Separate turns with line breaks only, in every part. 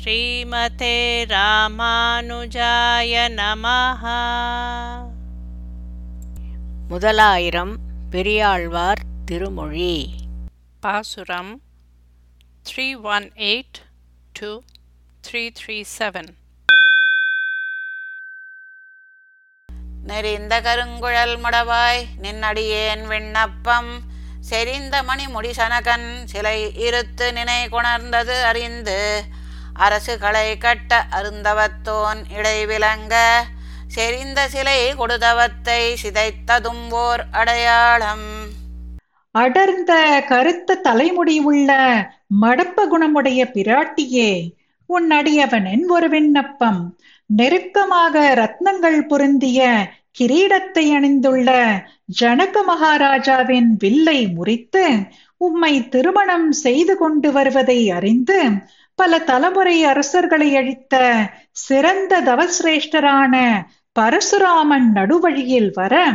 ஸ்ரீமதே ராமானுஜாய நமஹ.
முதலாயிரம் பெரியாழ்வார் திருமொழி.
பாசுரம் three one eight two three three seven
நெறிந்த கருங்குழல் மடவாய் நின்னடியேன் விண்ணப்பம். செறிந்த மணி முடிசனகன் சிலை இருத்து நினை கொணர்ந்தது அறிந்து. அரசுகளை கட்ட அருந்தவத்தோன் இடைவிலங்க செறிந்த சிலை கொடுதவத்தை சிதைத்ததும் ஓர் அடையாளம்.
அடர்ந்த கருத்த தலைமுடி உள்ள மடப்ப குணமுடைய பிராட்டியே உன் அடியவனின் ஒரு விண்ணப்பம். நெருக்கமாக ரத்னங்கள் பொருந்திய கிரீடத்தை அணிந்துள்ள ஜனக மகாராஜாவின் வில்லை முறித்து உம்மை திருமணம் செய்து கொண்டு வருவதை அறிந்து பல தலைமுறை அரசர்களை அழித்த சிறந்த தவசிரேஷ்டரான பரசுராமன் நடுவழியில் வர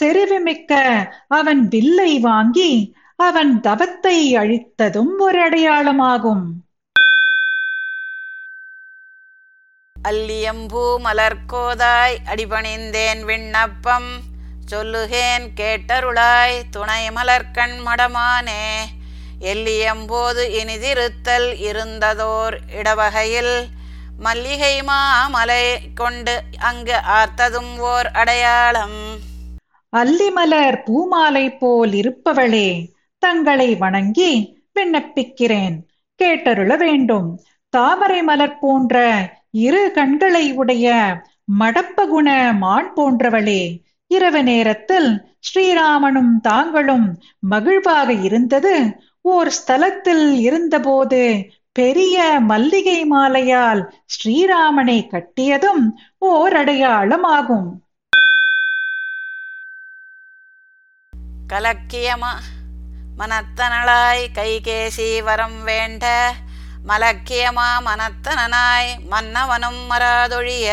செருவிமிக்க அவன் வில்லை வாங்கி அவன் தவத்தை அழித்ததும் ஒரு அடையாளமாகும்.
அல்லியம்பூ மலர்கோதாய் அடிபணிந்தேன் விண்ணப்பம். சொல்லுகேன் கேட்டருளாய் துணை மலர்கண் மடமானே. எல்லியம்போது இனிதிருத்தல் இருந்ததோர் இடவகையில் மல்லிகை மாமலை கொண்டு அங்கு ஆர்த்ததும் ஓர் அடையாளம்.
அல்லிமலர் பூமாலை போல் இருப்பவளே தங்களை வணங்கி விண்ணப்பிக்கிறேன். கேட்டருள வேண்டும். தாமரை மலர் போன்ற இரு கண்களை உடைய மடப்பகுண மான் போன்றவளே இரவு நேரத்தில் ஸ்ரீராமனும் தாங்களும் மகிழ்வாக இருந்தது ஓர் ஸ்தலத்தில் இருந்தபோது பெரிய மல்லிகை மாலையால் ஸ்ரீராமனை கட்டியதும் ஓர் அடையாளமாகும்.
கலக்கியமா? மனத்தனளாய் கைகேசி வரம் வேண்ட மலக்கியமா? மனத்தனாய் மன்னவனும் மராதொழிய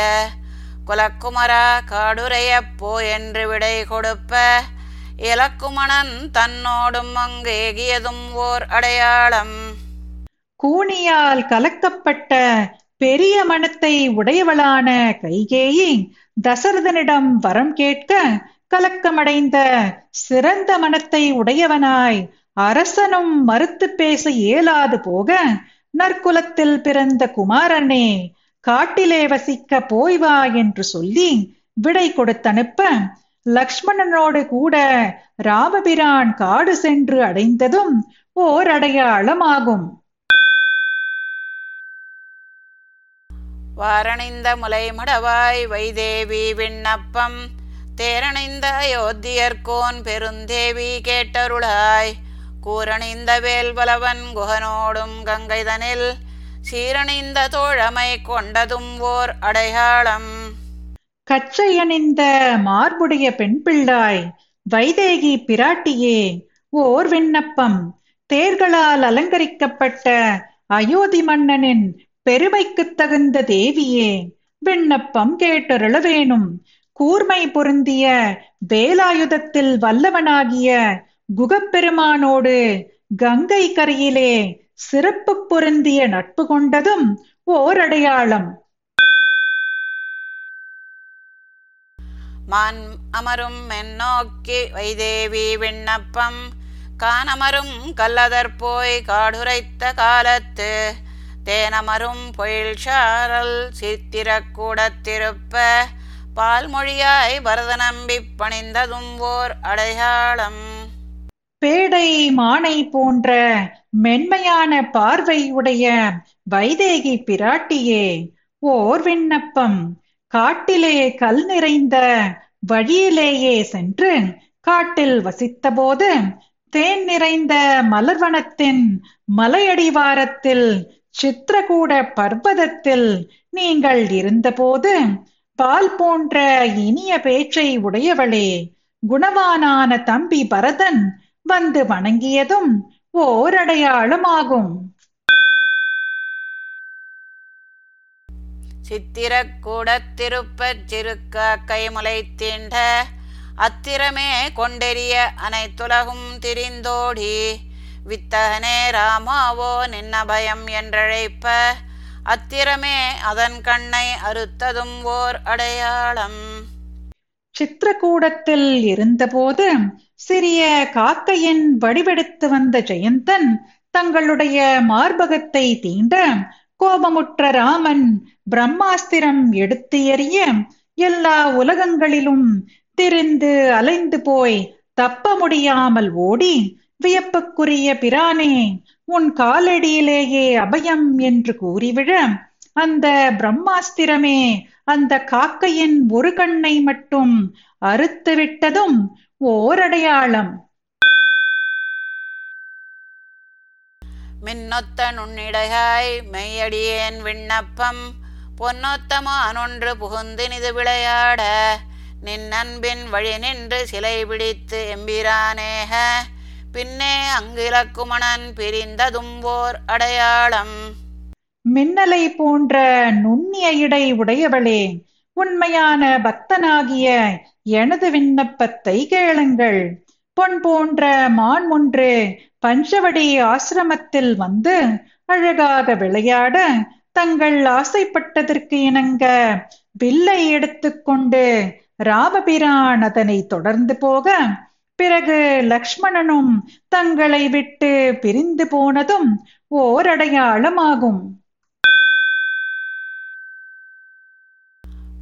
குலக்குமரா காடுரைய போ என்று விடை கொடுப்ப இலக்குமணன் தன்னோடும் அங்கு ஓர் அடையாளம்.
கூனியால் கலக்கப்பட்ட பெரிய மனத்தை உடையவளான கைகேயி தசரதனிடம் வரம் கேட்க கலக்கமடைந்த சிறந்த மனத்தை உடையவனாய் அரசனும் மறுத்து பேச இயலாது போக நற்குலத்தில் பிறந்த குமாரனே காட்டிலே வசிக்க போய் வா என்று சொல்லி விடை கொடுத்தனுப்ப லக்ஷ்மணனோடு கூட ராமபிரான் காடு சென்று அடைந்ததும் ஓர் அடையாளமாகும்.
வாரணிந்த முலைமுடவாய் வைதேவி விண்ணப்பம். தேரணிந்த அயோத்தியர்கோன் பெருந்தேவி கேட்டருளாய். கூரணிந்த வேல்வலவன் குகனோடும் கங்கைதனில். சீரணிந்த தோழமை கொண்டதும் ஓர் அடையாளம்.
கச்சையணிந்த மார்புடைய பெண் பிள்ளாய் வைதேகி பிராட்டியே ஓர் விண்ணப்பம். தேர்களால் அலங்கரிக்கப்பட்ட அயோத்தி மன்னனின் பெருமைக்குத் தகுந்த தேவியே விண்ணப்பம் கேட்டருள வேணும். கூர்மை பொருந்திய வேலாயுதத்தில் வல்லவனாகிய குகப்பெருமானோடு கங்கை கரையிலே சிறப்பு பொருந்திய நட்பு கொண்டதும் ஓர் அடையாளம்.
மான் அமரும் மென்னோக்கி வைதேவி விண்ணப்பம். கானமரும் கல்லதற் போய் காடுரைத்த காலத்து. தேனமரும் பொயில் சாரல் சித்திரக்கூடத்திருப்ப பால்மொழியாய் பரதநம்பி பணிந்ததும் ஓர் அடையாளம்.
பேடை மானை போன்ற மென்மையான பார்வை உடைய வைதேகி பிராட்டியே ஓர் விண்ணப்பம். காட்டிலே கல் நிறைந்த வழியிலேயே சென்று காட்டில் வசித்தபோது தேன் நிறைந்த மலர்வனத்தின் மலையடிவாரத்தில் சித்திரகூட பர்வதத்தில் நீங்கள் இருந்தபோது பால் போன்ற இனிய பேச்சை உடையவளே குணவானான தம்பி பரதன் வந்து வணங்கியதும் ஓரடையாளமாகும் சித்திரக்கூடத்
திருப்பச் சிறுக்க தீண்ட அத்திரமே கொண்டெறிய அனைத்துலகும் திரிந்தோடி. வித்தகனே ராமாவோ நின்ன பயம் என்றழைப்ப அத்திரமே அதன் கண்ணை அறுத்ததும் ஓர் அடையாளம்.
சித்திரக்கூடத்தில் இருந்தபோது சிறிய காக்கையின் வடிவெடுத்து வந்த ஜெயந்தன் தங்களுடைய மார்பகத்தை தீண்ட கோபமுற்ற ராமன் பிரம்மாஸ்திரம் எடுத்து எறிய எல்லா உலகங்களிலும் திரிந்து அலைந்து போய் தப்ப முடியாமல் ஓடி வியப்புக்குரிய பிரானே உன் காலடியிலேயே அபயம் என்று கூறிவிட அந்த பிரம்மாஸ்திரமே அந்த காக்கையின் ஒரு கண்ணை மட்டும் அறுத்து விட்டதும் ஓரடையாளம்.
மின்னொத்த நுண்ணிடையாய் மெய்யடியேன் விண்ணப்பம். பொன்னொத்தமானொன்று புகுந்தினிது விளையாட நின் அன்பின் வழி நின்று சிலை பிடித்து எம்பிரானேக. பின்னே அங்கிலக்குமணன் பிரிந்ததும் ஓர் அடையாளம்.
மின்னலை போன்ற நுண்ணிய இடை உடையவளே உண்மையான பக்தனாகிய எனது விண்ணப்பத்தை கேளுங்கள். பொன் போன்ற மான் ஒன்று பஞ்சவடி ஆசிரமத்தில் வந்து அழகாக விளையாட தங்கள் ஆசைப்பட்டதற்கு இணங்க வில்லை எடுத்துக்கொண்டு ராமபிரான் அதனை தொடர்ந்து போக பிறகு லக்ஷ்மணனும் தங்களை விட்டு பிரிந்து போனதும் ஓரடையாளமாகும்.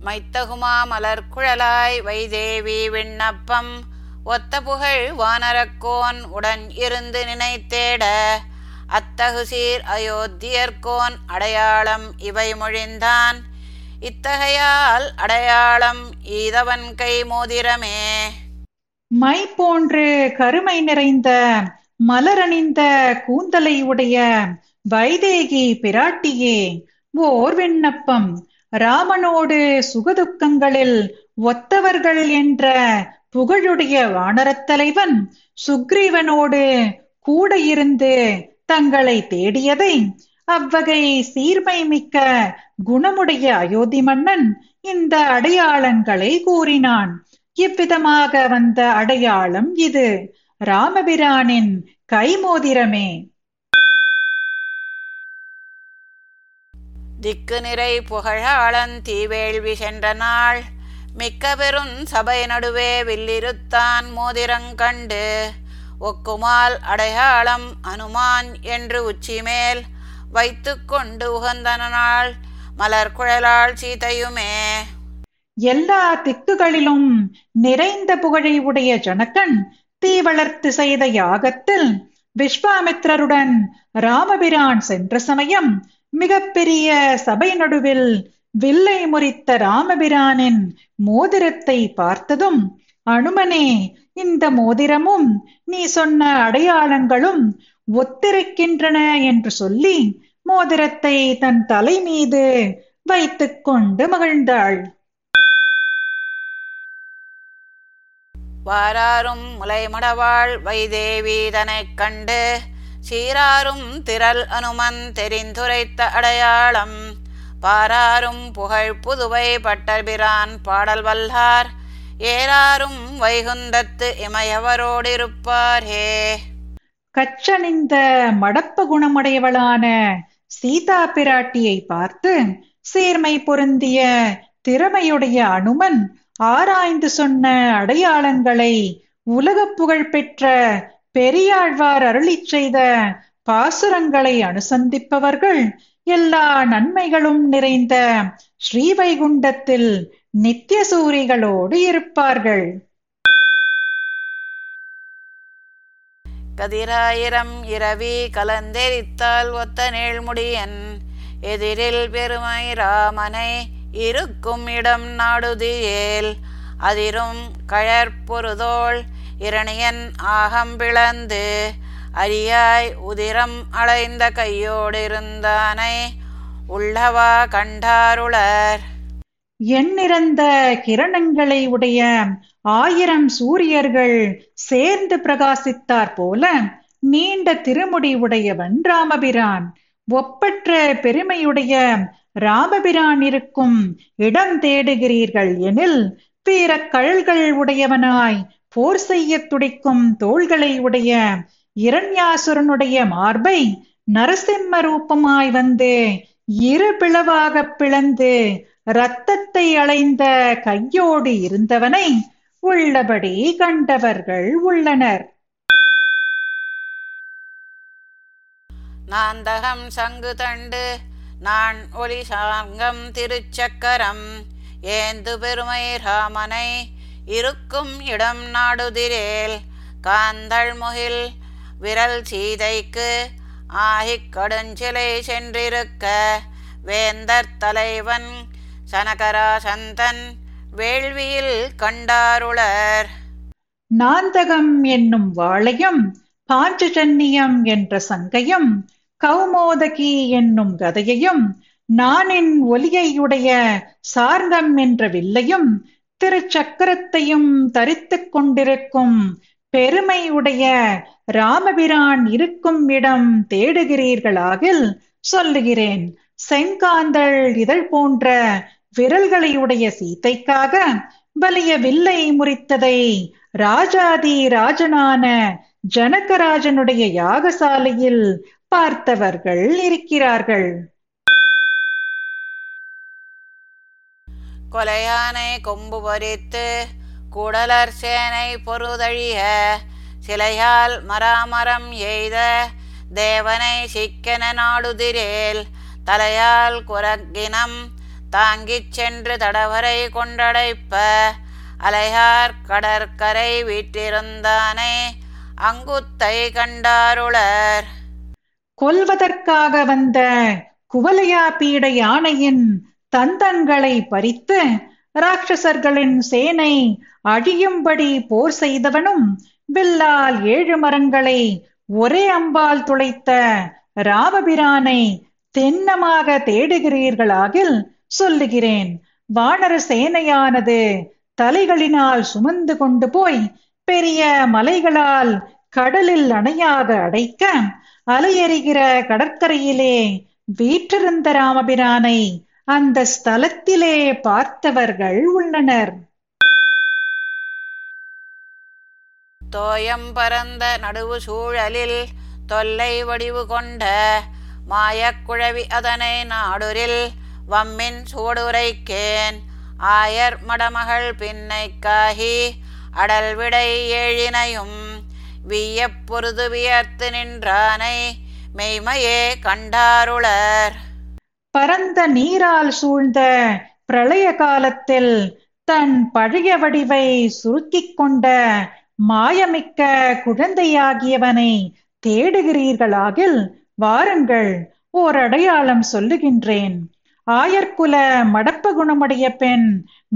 மைத்தகுமா மலர் குழலாய் வைதேவி விண்ணப்பம். ஒத்த புகழ் வானரக்கோன் உடன் இருந்து நினைத்தேட அத்தகு சீர் அயோத்தியர்கோன் அடையாளம் இவை மொழிந்தான். இத்தகையால் அடையாளம் ஈதவன் கை மோதிரமே.
மை போன்று கருமை நிறைந்த மலரணிந்த கூந்தலை உடைய வைதேகி பிராட்டியே ஓர் விண்ணப்பம் ராமனோடு சுகதுக்கங்களில் ஒத்தவர்கள் என்ற புகழுடைய வானரத் தலைவன் சுக்ரீவனோடு கூட இருந்து தங்களை தேடியதை அவ்வகை சீர்மை மிக்க குணமுடைய அயோத்தி மன்னன் இந்த அடையாளங்களை கூறினான். இவ்விதமாக வந்த அடையாளம் இது. ராமபிரானின் கைமோதிரமே.
திக்கு நிறை புகழாளன் தீவேள்வி சென்ற நாள். மிக்க பெரும் சபை நடுவே வில்லிருத்தான் மோதிரங்கண்டு ஒக்குமால் அடையாளம் அனுமான் என்று உச்சிமேல் வைத்து கொண்டு உகந்தன நாள் மலர் குழலாள் சீதையுமே.
எல்லா திக்குகளிலும் நிறைந்த புகழை உடைய ஜனகன் தீ வளர்த்து செய்த யாகத்தில் விஸ்வாமித்ரருடன் ராமபிரான் சென்ற சமயம் மிகப்பெரிய சபை நடுவில் வில்லை முறித்த ராமபிரானின் மோதிரத்தை பார்த்ததும் அனுமனே இந்த மோதிரமும் நீ சொன்ன அடையாளங்களும் ஒத்திருக்கின்றன என்று சொல்லி மோதிரத்தை தன் தலை மீது வைத்துக் கொண்டு மகிழ்ந்தாள்.
வாராரும் முலைமடவாள் வைதேவி தனைக் கண்டு சீராரும் திரள் அனுமன் தெரிந்துரைத்த அடையாளம் பாராரும் புகழ் புதுவை பட்டபிரான் பாடல் வல்லார். ஏராரும் வைகுந்தத்து இமையவரோடிருப்பாரே.
கச்சணிந்த மடப்ப குணமுடையவளான சீதா பிராட்டியை பார்த்து சீர்மை பொருந்திய திறமையுடைய அனுமன் ஆராய்ந்து சொன்ன அடையாளங்களை உலகப் புகழ் பெற்ற பெரியாழ்வார் அருளிச் செய்த பாசுரங்களை அனுசந்திப்பவர்கள் எல்லா நன்மைகளும் நிறைந்த ஸ்ரீவைகுண்டத்தில் நித்திய சூரிகளோடு இருப்பார்கள்.
கதிராயிரம் இரவி கலந்தெரித்தால் ஒத்த நேழ்முடியன். எதிரில் பெருமை ராமனை இருக்கும் இடம் நாடுதியேல். அதிரும் கழற்பொருதோள் இரணியன் ஆகம் பிளந்து அரியாய் உதிரம் அலைந்த கையோடிருந்தானை உள்ளவா கண்டாருளர்.
எண்ணிறந்த கிரணங்களை உடைய ஆயிரம் சூரியர்கள் சேர்ந்து பிரகாசித்தார் போல நீண்ட திருமுடி உடையவன் ராமபிரான். ஒப்பற்ற பெருமையுடைய ராமபிரான் இருக்கும் இடம் தேடுகிறீர்கள் எனில் வீரக் கழல்கள் உடையவனாய் போர் செய்ய துடிக்கும் தோள்களை உடைய இரண்யாசுரனுடைய மார்பை நரசிம்ம ரூபமாய் வந்து இரு பிளவாக பிளந்து இரத்தத்தை அலைந்த கையோடு இருந்தவனை உள்ளபடி கண்டவர்கள் உள்ளனர்.
நாந்தகம் சங்கு தண்டு நான் ஒளி சாங்கம் திருச்சக்கரம் ஏந்து பெருமை ராமனை இருக்கும் இடம் நாடுதிரேல் காந்தள் முகில் விரல் சீதைக்கு ஆகிக் கடுஞ்சிலை சென்றிருக்க வேந்தர் தலைவன் சனகராசந்தன் வேள்வியில் கண்டாருளர்.
நாந்தகம் என்னும் வாளையும் பாஞ்சஜன்யம் என்ற சங்கையும் கௌமோதகி என்னும் கதையையும் நானின் ஒலியையுடைய சார்ந்தம் என்ற வில்லையும் திருச்சக்கரத்தையும் தரித்துக் கொண்டிருக்கும் பெருமையுடைய ராமபிரான் இருக்கும் இடம் தேடுகிறீர்களாகில் சொல்லுகிறேன். செங்காந்தள் இதழ் போன்ற விரல்களையுடைய சீத்தைக்காக வலிய வில்லை முறித்ததை ராஜாதி ராஜனான ஜனகராஜனுடைய யாகசாலையில் பார்த்தவர்கள் இருக்கிறார்கள்.
கொலையானை கொம்பு பறித்து குடலர் சேனை பொருதழிய சிலையால் மராமரம் எய்த தேவனை சிக்கன நாடுதிரேல் தலையால் குரக்கினம் தாங்கிச் சென்று தடவரை கொண்டடைப்ப அலையார் கடற்கரை வீட்டிருந்தானே அங்குத்தை கண்டாருளர்.
கொல்வதற்காக வந்த குவலையா பீட யானையின் தந்தங்களை பறித்து ராட்சசர்களின் சேனை அழியும்படி போர் செய்தவனும் வில்லால் ஏழு மரங்களை ஒரே அம்பால் துளைத்த ராமபிரானை தென்னமாக தேடுகிறீர்களாகில் சொல்லுகிறேன். வானர சேனையானது தலைகளினால் சுமந்து கொண்டு போய் பெரிய மலைகளால் கடலில் அணையாக அடைக்க அலையெறிகிற கடற்கரையிலே வீற்றிருந்த ராமபிரானை அந்த ஸ்தலத்திலே பார்த்தவர்கள் உள்ளனர்.
தோயம் பரந்த நடுவு சூழலில் தொல்லை வடிவு கொண்ட மாயக்குழவி அதனை நாடுரில் வம்மின் சூடுரைக்கேன். ஆயர் மடமகள் பின்னைக்காகி அடல் விடை ஏழினையும் வியப்பொருது வியர்த்து நின்றானை மெய்மையே கண்டாருளர்.
பரந்த நீரால் சூழ்ந்த பிரளய காலத்தில் தன் பழைய வடிவை சுருக்கிக் கொண்ட மாயமிக்க குழந்தையாகியவனை தேடுகிறீர்களாகில் வாருங்கள் ஓர் அடையாளம் சொல்லுகின்றேன். ஆயர்குல மடப்ப குணமுடைய பெண்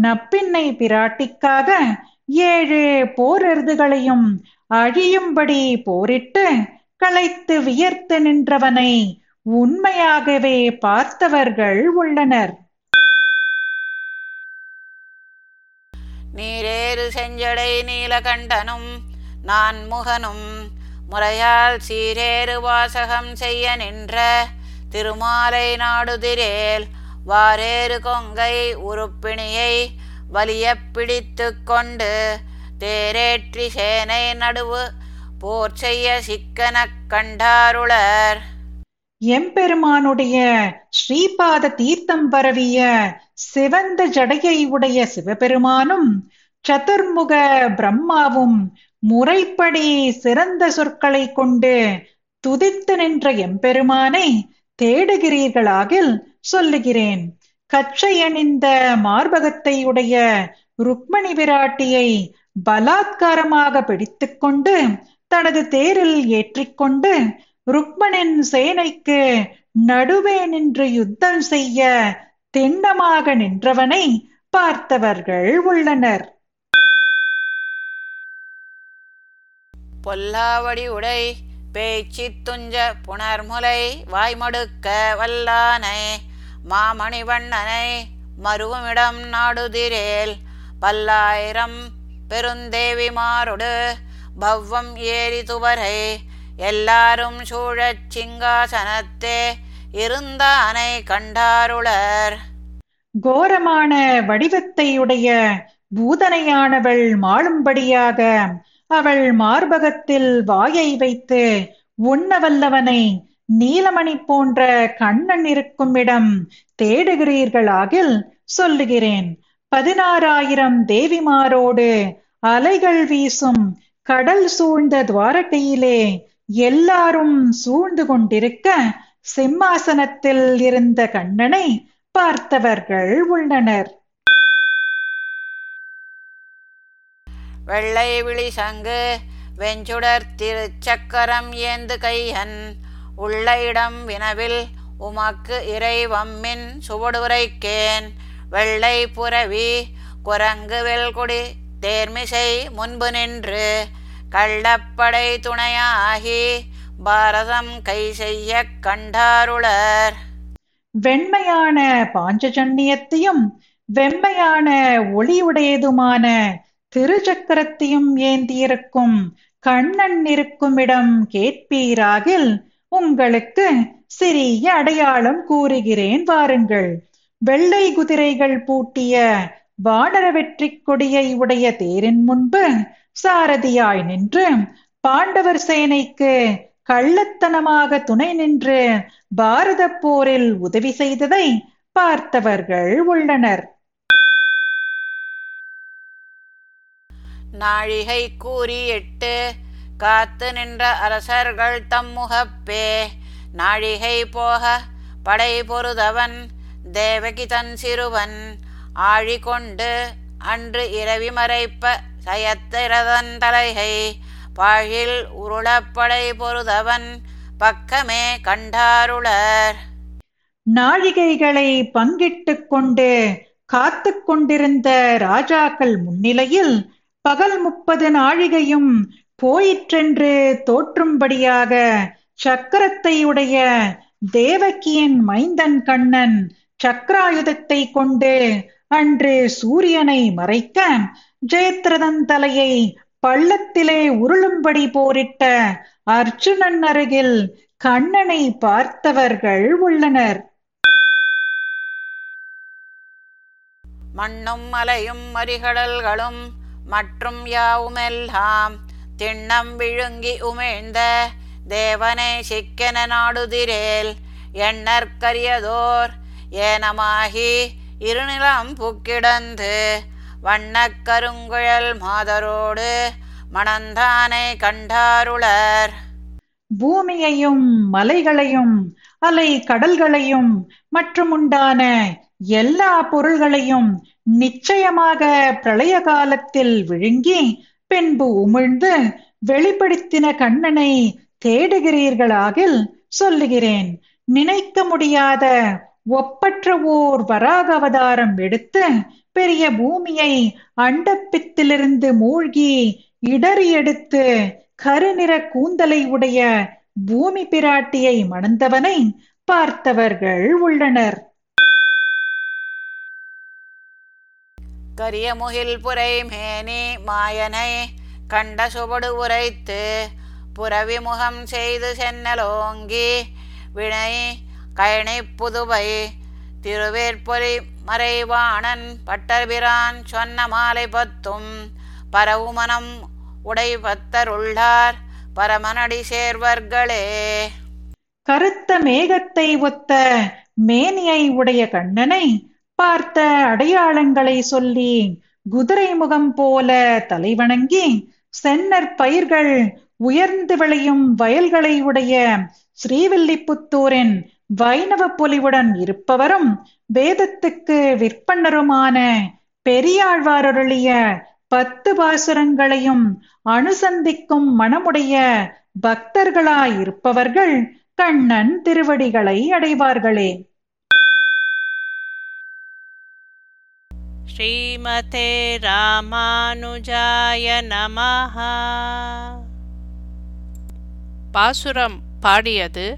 நப்பின்னை பிராட்டிக்காக ஏழு போரெருதுகளையும் அழியும்படி போரிட்டு களைத்து வியர்த்து நின்றவனை உண்மையாகவே பார்த்தவர்கள் உள்ளனர்.
நீரேறு செஞ்சடை நீலகண்டனும் நான் முகனும் முறையால் சீரேறு வாசகம் செய்ய நின்ற திருமாலை நாடுதிரேல் வாரேறு கொங்கை உருப்பிணியை வலிய பிடித்து கொண்டு தேரேற்றி சேனை நடுவு போர் செய்ய சிக்கனக் கண்டாருளர்.
எம்பெருமானுடைய ஸ்ரீபாத தீர்த்தம் பரவிய சிவந்த ஜடையை உடைய சிவபெருமானும் சதுர்முக பிரம்மாவும் முறைப்படி சிறந்த சொற்களை கொண்டு துதித்து நின்ற எம்பெருமானை தேடுகிறீர்களாகில் சொல்லுகிறேன். கச்சை அணிந்த மார்பகத்தை உடைய ருக்மணி விராட்டியை பலாத்காரமாக பிடித்துக்கொண்டு தனது தேரில் ஏற்றிக்கொண்டு ருக்மணின் சேனைக்கு நடுவே நின்று யுத்தம் செய்ய திண்ணமாக நின்றவனை பார்த்தவர்கள் உள்ளனர்.
பொல்லாவடி உடை பேச்சு துஞ்ச புனர்முலை வாய்மடுக்க வல்லானை மாமணிவண்ணனை மருவமிடம் நாடுதிரேல் பல்லாயிரம் பெருந்தேவிமாரொடு பவ்வம் ஏறி துவரை எல்லாரும் சூழச் சிங்காசனத்தே இருந்தானை கண்டாருளர்.
கோரமான வடிவத்தையுடைய பூதனையானவள் மாளும்படியாக அவள் மார்பகத்தில் வாயை வைத்து உண்ணவல்லவனை நீலமணி போன்ற கண்ணன் இருக்கும் இடம் தேடுகிறீர்களாகில் சொல்லுகிறேன். பதினாறாயிரம் தேவிமாரோடு அலைகள் வீசும் கடல் சூழ்ந்த துவாரகையிலே எல்லாரும் சூழ்ந்து கொண்டிருக்க சிம்மாசனத்தில் இருந்த கண்ணனை பார்த்தவர்கள் உள்ளனர்.
வெள்ளை விழி சங்கு வெஞ்சுடர் திருச்சக்கரம் ஏந்து கையன் உள்ள இடம் வினவில் உமக்கு இறைவம்மின் சுவடுரைக்கேன் வெள்ளை புரவி குரங்கு வெல்குடி தேர்மிசை முன்பு நின்று கள்ளப்படை துணையாகி பாரதம் கை செய்ய கண்டாருளர்.
வெண்மையான பாஞ்சஜன்யத்தையும் வெண்மையான ஒளியுடையதுமான திருச்சக்கரத்தையும் ஏந்தியிருக்கும் கண்ணன் இருக்குமிடம் கேட்பீராகில் உங்களுக்கு சிறிய அடையாளம் கூறுகிறேன் வாருங்கள். வெள்ளை குதிரைகள் பூட்டிய வானர வெற்றி கொடியை உடைய தேரின் முன்பு சாரதியாய் நின்று பாண்டவர் சேனைக்கு கள்ளத்தனமாக துணை நின்று பாரத போரில் உதவி செய்ததை பார்த்தவர்கள் உள்ளனர்.
நாழிகை கூறி எட்டு காத்து நின்ற அரசர்கள் தம்முகப்பே நாழிகை போக படை பொருதவன் தேவகி தன் சிறுவன் ஆழிகொண்டு அன்று இரவி மறைப்ப சயத்திரதன் தலைகை பாழில் உருளப்படை பொருதவன் பக்கமே கண்டாருளர்.
நாழிகைகளை பங்கிட்டுக் கொண்டு காத்து கொண்டிருந்த ராஜாக்கள் முன்னிலையில் பகல் முப்பது நாழிகையும் போயிற்றென்று தோற்றும்படியாக சக்கரத்தை உடைய தேவகியின் மைந்தன் கண்ணன் சக்கராயுதத்தை கொண்டு அன்று சூரியனை மறைக்க ஜெயத்ரதன் தலையை பள்ளத்திலே உருளும்படி போரிட்ட அர்ஜுனன் அருகில் கண்ணனை பார்த்தவர்கள் உள்ளனர்.
மண்ணும் மலையும் மறிகடல்களும் மற்றும் யாவுமெல்லாம் திண்ணம் விழுங்கி உமிழ்ந்த தேவனை சிக்கென நாடுதிரேல் எண்ணற்கரியதோர் ஏனமாகி இருநிலம் புக்கிடந்து வண்ண கருங்குழல் மாதரோடு மணந்தானை கண்டாருளர்.
பூமியையும் மலைகளையும் அலை கடல்களையும் மற்றும் உண்டான எல்லா பொருள்களையும் நிச்சயமாக பிரளய காலத்தில் விழுங்கி பின்பு உமிழ்ந்து வெளிப்படுத்தின கண்ணனை தேடுகிறீர்களாகில் சொல்லுகிறேன். நினைக்க முடியாத ஒப்பற்ற ஓர் வராக அவதாரம் எடுத்து பெரிய பூமியை அண்டப்பித்திலிருந்து மூழ்கி இடறி எடுத்து கருநிற கூந்தலை உடைய பூமி பிராட்டியை மணந்தவனை பார்த்தவர்கள் உள்ளனர்.
கரிய முகில் புரை மேனி மாயனை கண்ட சுவடு உரைத்து புறவி முகம் செய்து சென்னலோங்கி வினை கயனை புதுவை திருவேற்பொலி மறைவாணன் பட்டர்பிரான் சொன்ன மாலை பத்தும் பரவுமனம் உடை பத்தருள்ளார் பரமனடி சேர்வர்களே.
கருத்த மேகத்தை ஒத்த மேனியை உடைய கண்ணனை பார்த்த அடையாளங்களை சொல்லி குதிரை முகம் போல தலைவணங்கி சென்னர் பயிர்கள் உயர்ந்து விளையும் வயல்களை உடைய ஸ்ரீவில்லிபுத்தூரின் வைணவ பொலிவுடன் இருப்பவரும் வேதத்துக்கு விற்பன்னருமான பெரியாழ்வாரருளிய பத்து பாசுரங்களையும் அனுசந்திக்கும் மனமுடைய பக்தர்களாயிருப்பவர்கள் கண்ணன் திருவடிகளை அடைவார்களே.
ஸ்ரீமதே ராமானுஜாய நமஹ. பாசுரம் பாடியது